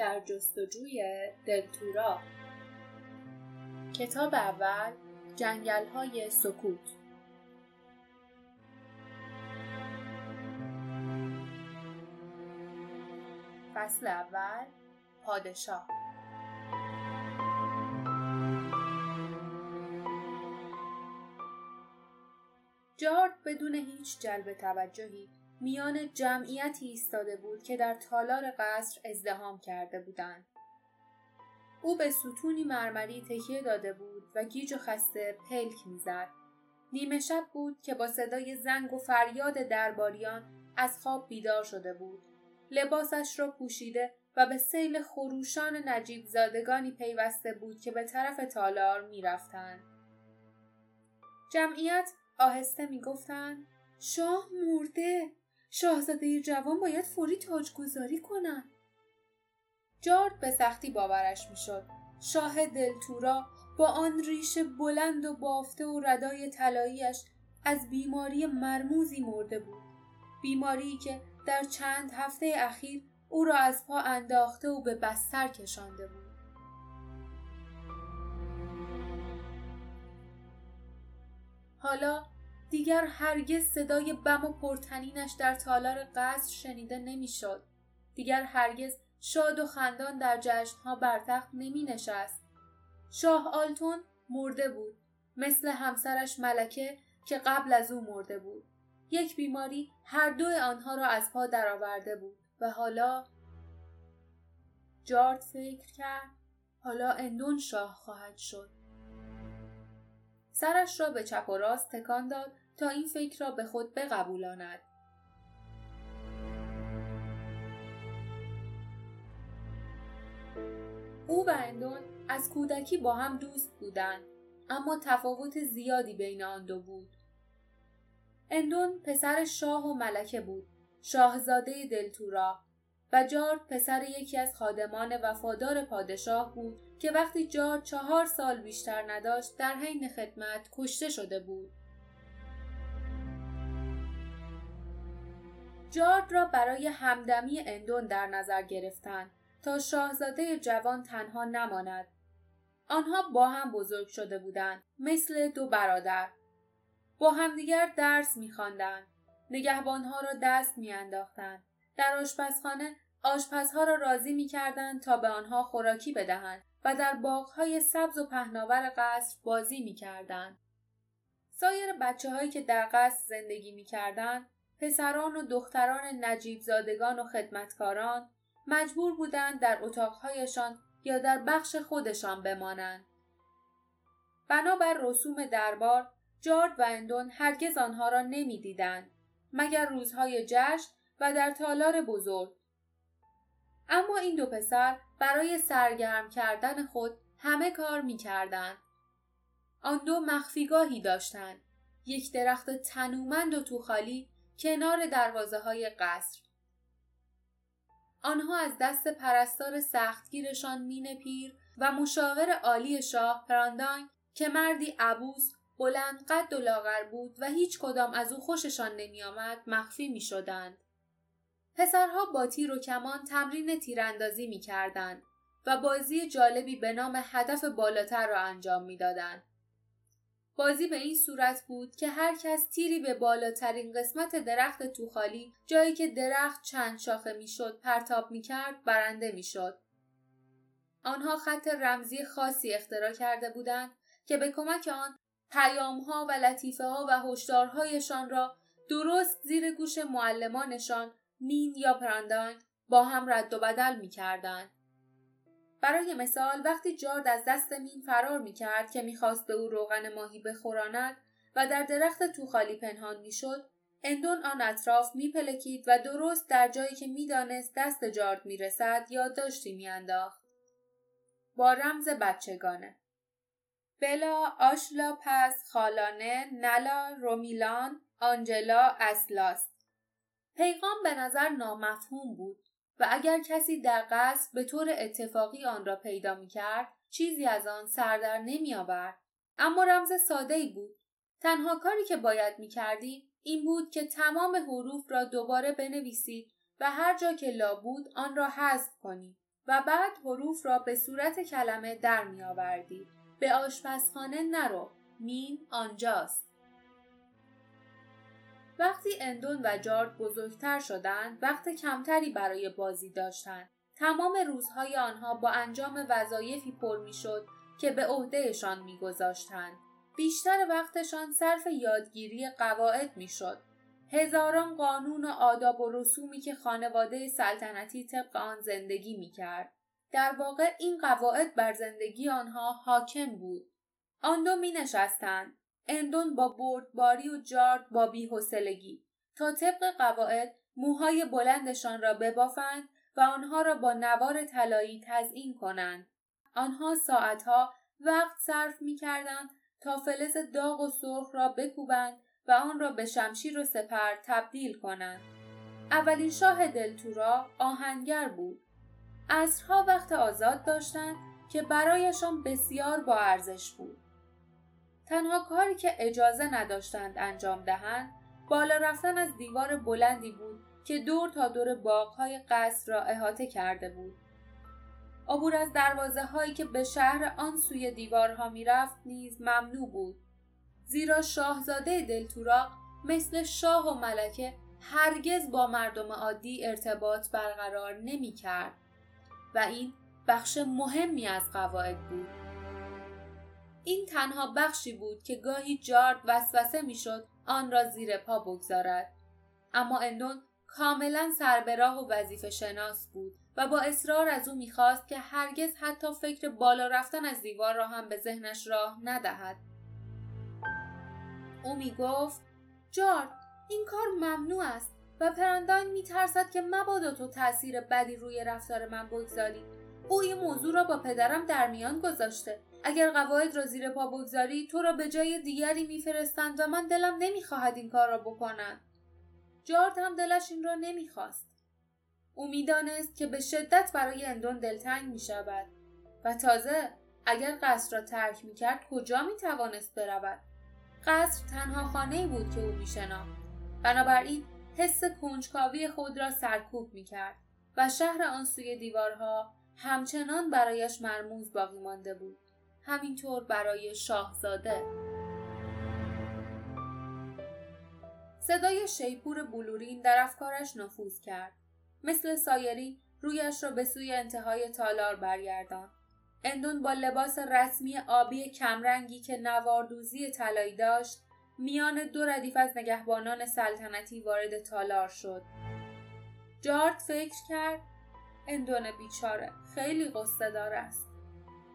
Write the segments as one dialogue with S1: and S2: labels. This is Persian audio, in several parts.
S1: در جستجوی دلتورا. کتاب اول جنگل های سکوت. فصل اول پادشاه. جارد بدون هیچ جلب توجهی میان جمعیتی ایستاده بود که در تالار قصر ازدهام کرده بودند. او به ستونی مرمری تکیه داده بود و گیج و خسته پلک می‌زد. نیمه شب بود که با صدای زنگ و فریاد درباریان از خواب بیدار شده بود. لباسش را پوشیده و به سیل خروشان نجیب زادگانی پیوسته بود که به طرف تالار می‌رفتند. جمعیت آهسته می‌گفتند شاه مرده شاهزاده جوان باید فوری تاجگذاری کنند جارد به سختی باورش می‌شد. شاه دلتورا با آن ریش بلند و بافته و ردای طلاییاش از بیماری مرموزی مرده بود. بیماری که در چند هفته اخیر او را از پا انداخته و به بستر کشانده بود. حالا دیگر هرگز صدای بم و پرتنینش در تالار قصر شنیده نمی‌شد. دیگر هرگز شاد و خندان در جشنها بر تخت نمی نشست. شاه آلتون مرده بود. مثل همسرش ملکه که قبل از او مرده بود. یک بیماری هر دو آنها را از پا درآورده بود و حالا جارد فکر کرد حالا اندون شاه خواهد شد. سرش را به چپ و راست تکان داد تا این فکر را به خود بقبولاند. او و اندون از کودکی با هم دوست بودند اما تفاوت زیادی بین آن دو بود. اندون پسر شاه و ملکه بود، شاهزاده دلتورا و جارد پسر یکی از خادمان وفادار پادشاه بود که وقتی جارد چهار سال بیشتر نداشت در حین خدمت کشته شده بود. جارد را برای همدمی اندون در نظر گرفتند تا شاهزاده جوان تنها نماند. آنها با هم بزرگ شده بودند مثل دو برادر. با همدیگر درس میخواندند. نگهبانها را دست میانداختند. در آشپزخانه آشپزها را راضی می‌کردند تا به آنها خوراکی بدهند و در باغهای سبز و پهناور قصر بازی می‌کردند. سایر بچه هایی که در قصر زندگی می‌کردند پسران و دختران نجیب زادگان و خدمتکاران مجبور بودند در اتاقهایشان یا در بخش خودشان بمانند. بنابر رسوم دربار جارد و اندون هرگز آنها را نمی‌دیدند مگر روزهای جشن و در تالار بزرگ اما این دو پسر برای سرگرم کردن خود همه کار می‌کردند آن دو مخفیگاهی داشتند یک درخت تنومند و توخالی کنار دروازه های قصر. آنها از دست پرستار سختگیرشان مین پیر و مشاور عالی شاه پراندان که مردی عبوس بلند قد و لاغر بود و هیچ کدام از او خوششان نمی آمد مخفی می شدند. پسرها با تیر و کمان تمرین تیراندازی می کردند و بازی جالبی به نام هدف بالاتر را انجام می دادند. بازی به این صورت بود که هر کس تیری به بالاترین قسمت درخت توخالی جایی که درخت چند شاخه می‌شد پرتاب می‌کرد برنده می‌شد. آنها خط رمزی خاصی اختراع کرده بودند که به کمک آن پیامها و لطیفه ها و هشدارهایشان را درست زیر گوش معلمانشان مین یا پراندان با هم رد و بدل می کردن. برای مثال وقتی جارد از دست مین فرار می کرد که می‌خواست به او روغن ماهی بخوراند و در درخت توخالی پنهان می‌شد اندون آن اطراف میپلکید و درست در جایی که می‌دانست دست جارد می‌رسد یادداشتی میانداخت. با رمز بچگانه. بلا آشلا پس خالانه نلا رومیلان آنجلا اسلاست پیغام به نظر نامفهوم بود و اگر کسی در قصد به طور اتفاقی آن را پیدا می کرد چیزی از آن سردر نمی آورد. اما رمز ساده ای بود. تنها کاری که باید می کردی این بود که تمام حروف را دوباره بنویسید و هر جا که لا بود آن را حذف کنید و و بعد حروف را به صورت کلمه در می آوردی. به آشپزخانه نرو. مین آنجاست. وقتی اندون و جارد بزرگتر شدند وقت کمتری برای بازی داشتند. تمام روزهای آنها با انجام وظایفی پر می‌شد که به عهدهشان میگذاشتند. بیشتر وقتشان صرف یادگیری قواعد می‌شد. هزاران قانون و آداب و رسومی که خانواده سلطنتی طبق آن زندگی می‌کرد. در واقع این قواعد بر زندگی آنها حاکم بود. آن دو می نشستند اندون با بردباری و جارد با بیحسلگی تا طبق قواعد موهای بلندشان را ببافند و آنها را با نوار طلایی تزئین کنند آنها ساعتها وقت صرف می کردند تا فلز داغ و سرخ را بکوبند و آن را به شمشیر و سپر تبدیل کنند. اولین شاه دلتورا آهنگر بود. عصرها وقت آزاد داشتند که برایشان بسیار با ارزش بود. تنها کاری که اجازه نداشتند انجام دهند بالا رفتن از دیوار بلندی بود که دور تا دور باغهای قصر را احاطه کرده بود. عبور از دروازه هایی که به شهر آن سوی دیوارها می‌رفت نیز ممنوع بود. زیرا شاهزاده دلتوراق مثل شاه و ملکه هرگز با مردم عادی ارتباط برقرار نمی کرد و این بخش مهمی از قواعد بود. این تنها بخشی بود که گاهی جارد وسوسه می‌شد آن را زیر پا بگذارد. اما اندون کاملا سربراه و وظیفه شناس بود و با اصرار از او می‌خواست که هرگز حتی فکر بالا رفتن از دیوار را هم به ذهنش راه ندهد. او می‌گفت جارد این کار ممنوع است و پرانداین میترسد که مبادا تو تاثیر بدی روی رفتار من بگذاری. او این موضوع را با پدرم در میان گذاشته. اگر قواعد را زیر پا بگذاری تو را به جای دیگری میفرستند و من دلم نمی‌خواهد این کار را بکنم. جارد هم دلش این را نمی‌خواست. او می‌دانست که به شدت برای اندون دلتنگ می شود و تازه اگر قصر را ترک می کرد کجا می توانست برود؟ قصر تنها خانه بود که او می بنابراین حس کنجکاوی خود را سرکوب می کرد و شهر آن سوی دیوارها همچنان برایش مرموز باقی مانده بود. همینطور برای شاهزاده. صدای شیپور بلورین در افکارش نفوذ کرد. مثل سایری رویش را به سوی انتهای تالار برگردان. اندون با لباس رسمی آبی کمرنگی که نواردوزی طلایی داشت میان دو ردیف از نگهبانان سلطنتی وارد تالار شد. جارد فکر کرد اندون بیچاره. خیلی قصه دار است.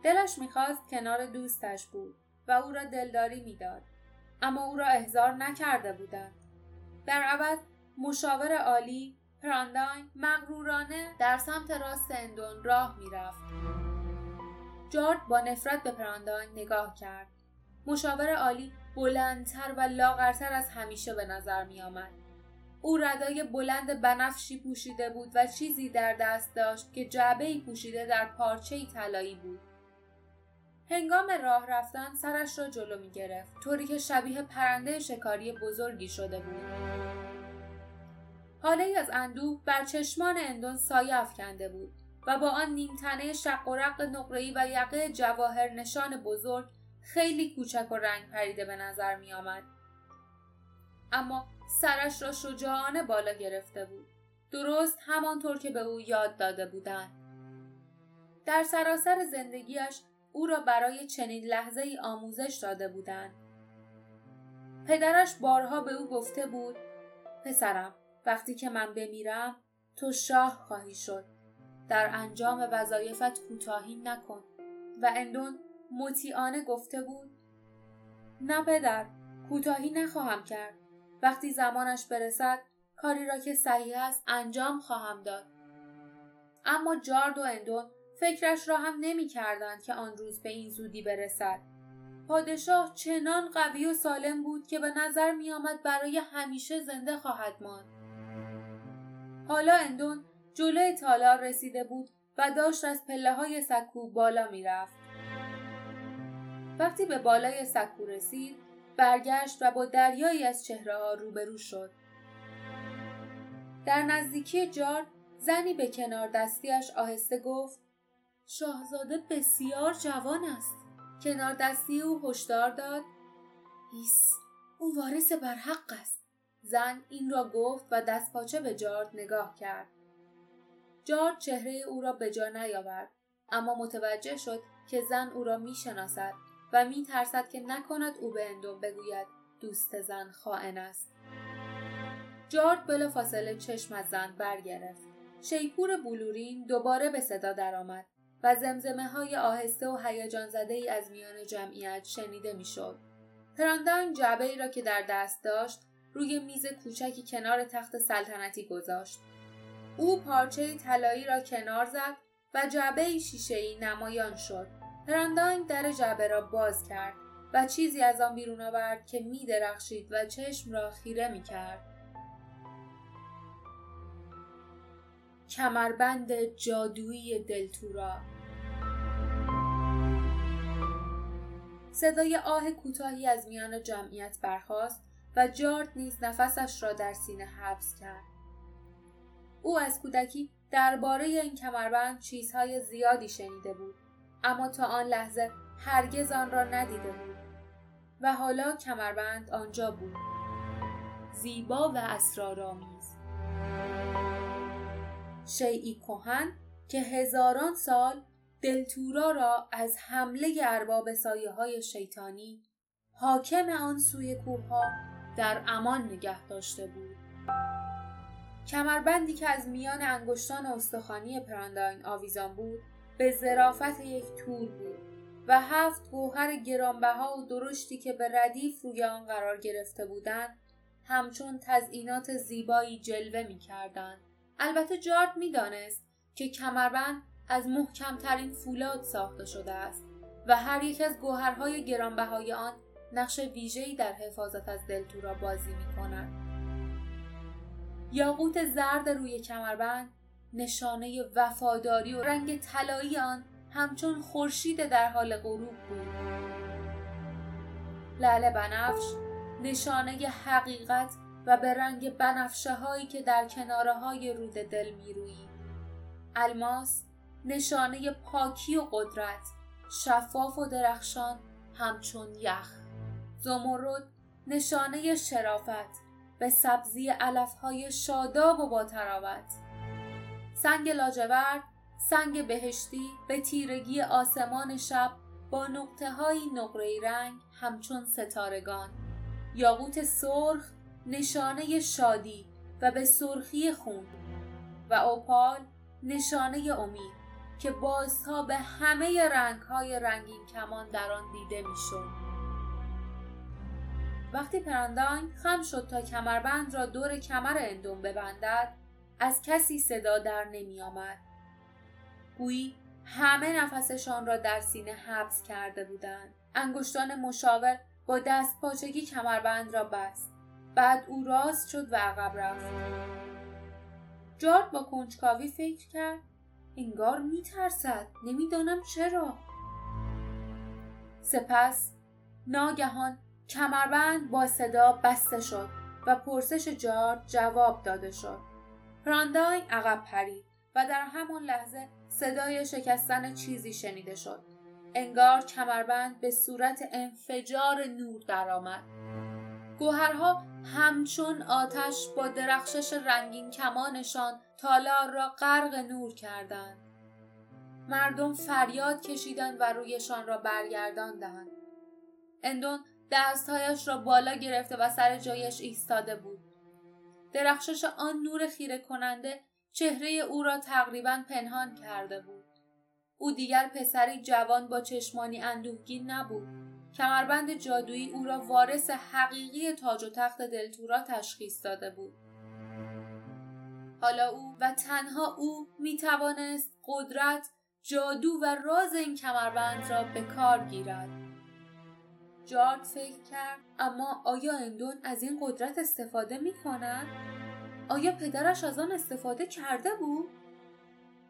S1: دلش می‌خواست کنار دوستش بود و او را دلداری می‌داد. اما او را احضار نکرده بودند. در عوض مشاور عالی پرانداین مغرورانه در سمت راست اندون راه می‌رفت. جارد با نفرت به پرانداین نگاه کرد. مشاور عالی بلندتر و لاغرتر از همیشه به نظر می آمد. او ردای بلند بنفشی پوشیده بود و چیزی در دست داشت که جعبه پوشیده در پارچه طلایی بود. هنگام راه رفتن سرش را جلو می گرفت طوری که شبیه پرنده شکاری بزرگی شده بود. حاله از اندوه بر چشمان اندون سایه افکنده بود و با آن نیمتنه شق و رق نقره‌ای و یقه جواهر نشان بزرگ خیلی کوچک و رنگ پریده به نظر می آمد. اما سرش را شجاعانه بالا گرفته بود. درست همانطور که به او یاد داده بودند. در سراسر زندگیش او را برای چنین لحظه ای آموزش داده بودند. پدرش بارها به او گفته بود پسرم وقتی که من بمیرم تو شاه خواهی شد در انجام وظایفت کوتاهی نکن و اندون مطیعانه گفته بود نه پدر کوتاهی نخواهم کرد وقتی زمانش برسد کاری را که صحیح است انجام خواهم داد. اما جارد و اندون فکرش را هم نمی کردند که آن روز به این زودی برسد. پادشاه چنان قوی و سالم بود که به نظر می آمد برای همیشه زنده خواهد ماند. حالا اندون جلوی تالار رسیده بود و داشت از پله های سکو بالا می رفت. وقتی به بالای سکو رسید برگشت و با دریایی از چهره ها روبرو شد. در نزدیکی جار زنی به کنار دستیش آهسته گفت شاهزاده بسیار جوان است. کنار دستی او هشدار داد هیس او وارث برحق است. زن این را گفت و دست پاچه به جارد نگاه کرد. جارد چهره او را به جا نیاورد اما متوجه شد که زن او را می شناسد و می ترسد که نکند او به اندوم بگوید دوست زن خائن است. جارد بلا فاصله چشم از زن برگرفت. شیپور بلورین دوباره به صدا درآمد و زمزمه های آهسته و هیجان زده ای از میان جمعیت شنیده می‌شد. پراندان جعبه ای را که در دست داشت روی میز کوچکی کنار تخت سلطنتی گذاشت. او پارچه طلایی را کنار زد و جعبه شیشه ای نمایان شد. پرانداین در جعبه را باز کرد و چیزی از آن بیرون آورد که می درخشید و چشم را خیره می کرد. کمربند جادویی دلتورا صدای آه کوتاهی از میان جمعیت برخاست و جارد نیز نفسش را در سینه حبس کرد. او از کودکی درباره این کمربند چیزهای زیادی شنیده بود اما تا آن لحظه هرگز آن را ندیده بود. و حالا کمربند آنجا بود. زیبا و اسرارآمیز. شیعی کهن که هزاران سال دلتورا را از حمله ارباب سایه های شیطانی حاکم آن سوی کوه در امان نگه داشته بود. کمربندی که از میان انگشتان استخوانی پرانداین آویزان بود به ظرافت یک تور بود و هفت گوهر گرانبها و درشتی که به ردیف روی آن قرار گرفته بودند همچون تزئینات زیبایی جلوه می کردن. البته جارد می دانست که کمربند از محکمترین فولاد ساخته شده است و هر یک از گوهرهای گرانبهای آن نقش ویژه‌ای در حفاظت از دلتورا بازی می کند. یاقوت زرد روی کمربند نشانه وفاداری و رنگ طلایی آن همچون خورشید در حال غروب بود. لعل بنفش نشانه حقیقت و به رنگ بنفشه هایی که در کناره های رود دل می روی. الماس نشانه پاکی و قدرت شفاف و درخشان همچون یخ. زمرد نشانه شرافت به سبزی علفهای شاداب و با تراوت سنگ لاجورد سنگ بهشتی به تیرگی آسمان شب با نقطه های نقره رنگ همچون ستارگان یاقوت سرخ نشانه شادی و به سرخی خون و اوپال نشانه امید که بازتا به همه رنگ های رنگین کمان در آن دیده می‌شد. وقتی پرندان خم شد تا کمربند را دور کمر اندوم ببندد از کسی صدا در نمی آمد. گویی همه نفسشان را در سینه حبس کرده بودند. انگشتان مشاور با دست پاچگی کمربند را بست. بعد او راست شد و عقب رفت. جارد با کنجکاوی فکر کرد انگار می ترسد. نمی‌دانم چرا. سپس ناگهان کمربند با صدا بسته شد و پرسش جارد جواب داده شد. پرانداین عقب پرید و در همان لحظه صدای شکستن چیزی شنیده شد. انگار کمربند به صورت انفجار نور درآمد. گوهرها همچون آتش با درخشش رنگین کمانشان تالار را غرق نور کردند. مردم فریاد کشیدند و رویشان را برگرداندند. اندون دستهایش را بالا گرفته و سر جایش ایستاده بود. درخشش آن نور خیره کننده چهره او را تقریبا پنهان کرده بود. او دیگر پسری جوان با چشمانی اندوهگین نبود. کمربند جادویی او را وارث حقیقی تاج و تخت دلتورا تشخیص داده بود. حالا او و تنها او می توانست قدرت، جادو و راز این کمربند را به کار گیرد. جارد فکر کرد اما آیا اندون از این قدرت استفاده می کند؟ آیا پدرش از آن استفاده کرده بود؟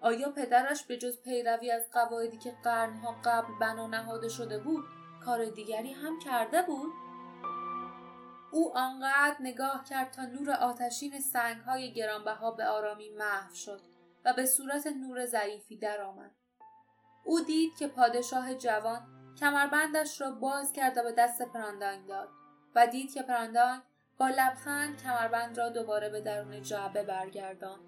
S1: آیا پدرش به جز پیروی از قواعدی که قرنها قبل بنا نهاده شده بود کار دیگری هم کرده بود؟ او آنقدر نگاه کرد تا نور آتشین سنگهای گرانبها به آرامی محو شد و به صورت نور ضعیفی درآمد. او دید که پادشاه جوان کمربندش را باز کرد و به دست پراندانگ داد و دید که پراندانگ با لبخند کمربند را دوباره به درون جعبه برگردان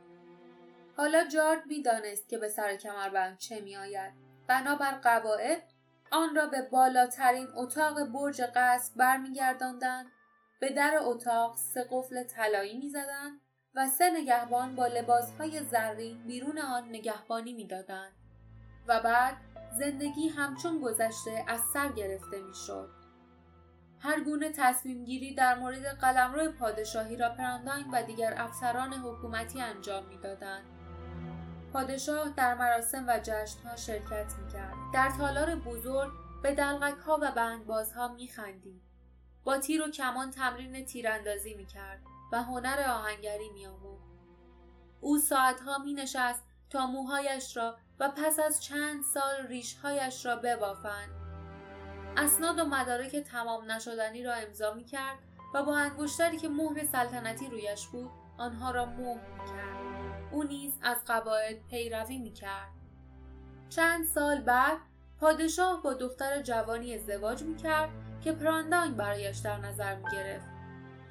S1: حالا جارد می‌دانست که به سر کمربند چه میآید. بنابر قواعد آن را به بالاترین اتاق برج قصر برمیگرداندند. به در اتاق سه قفل طلایی می‌زدند و سه نگهبان با لباسهای زرین بیرون آن نگهبانی می‌دادند. و بعد زندگی همچون گذشته از سر گرفته می‌شد. هر گونه تصمیم گیری در مورد قلمرو پادشاهی را پرانداین و دیگر افسران حکومتی انجام می‌دادند. پادشاه در مراسم و جشنها شرکت می‌کرد. در تالار بزرگ به دلغک ها و بندبازها میخندید. با تیر و کمان تمرین تیراندازی می‌کرد و هنر آهنگری میآموخت. او ساعتها می نشست تا موهایش را و پس از چند سال ریشهایش را ببافند اسناد و مدارک تمام نشدنی را امضا می کرد و با انگشتری که مهر سلطنتی رویش بود آنها را مهر می کرد. او نیز از قواعد پیروی می کرد. چند سال بعد پادشاه با دختر جوانی ازدواج می کرد که پراندانگ برایش در نظر می گرفت.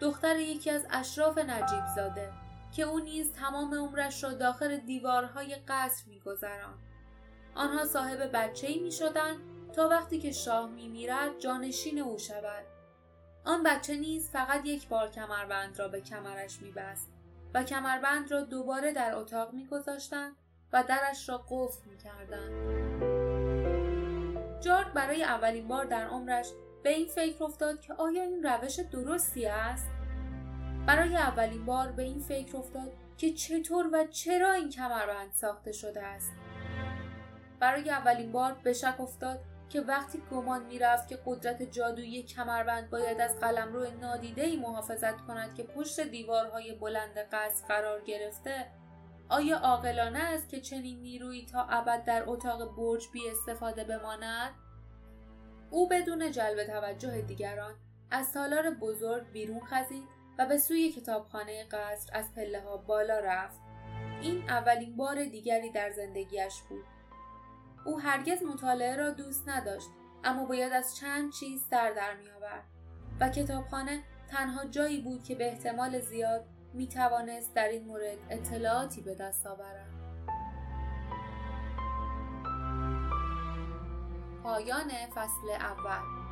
S1: دختر یکی از اشراف نجیب زاده که او نیز تمام عمرش را داخل دیوارهای قصر میگذراند آنها صاحب بچه ای می شدن تا وقتی که شاه می میرد جانشین او شود. آن بچه نیز فقط یک بار کمربند را به کمرش می بست و کمربند را دوباره در اتاق می و درش را قفل می کردن. جارد برای اولین بار در عمرش به این فکر افتاد که آیا این روش درستی است؟ برای اولین بار به این فکر افتاد که چطور و چرا این کمربند ساخته شده است. برای اولین بار به شک افتاد که وقتی گمان می‌رفت که قدرت جادویی کمربند باید از قلمرو نادیده ای محافظت کند که پشت دیوارهای بلند قصر قرار گرفته آیا عاقلانه است که چنین نیرویی تا ابد در اتاق برج بی استفاده بماند او بدون جلب توجه دیگران از سالار بزرگ بیرون خزید و به سوی کتابخانه قصر از پله ها بالا رفت. این اولین بار دیگری در زندگیش بود. او هرگز مطالعه را دوست نداشت اما باید از چند چیز سر در می آورد و کتابخانه تنها جایی بود که به احتمال زیاد می توانست در این مورد اطلاعاتی به دست آورد. پایان فصل اول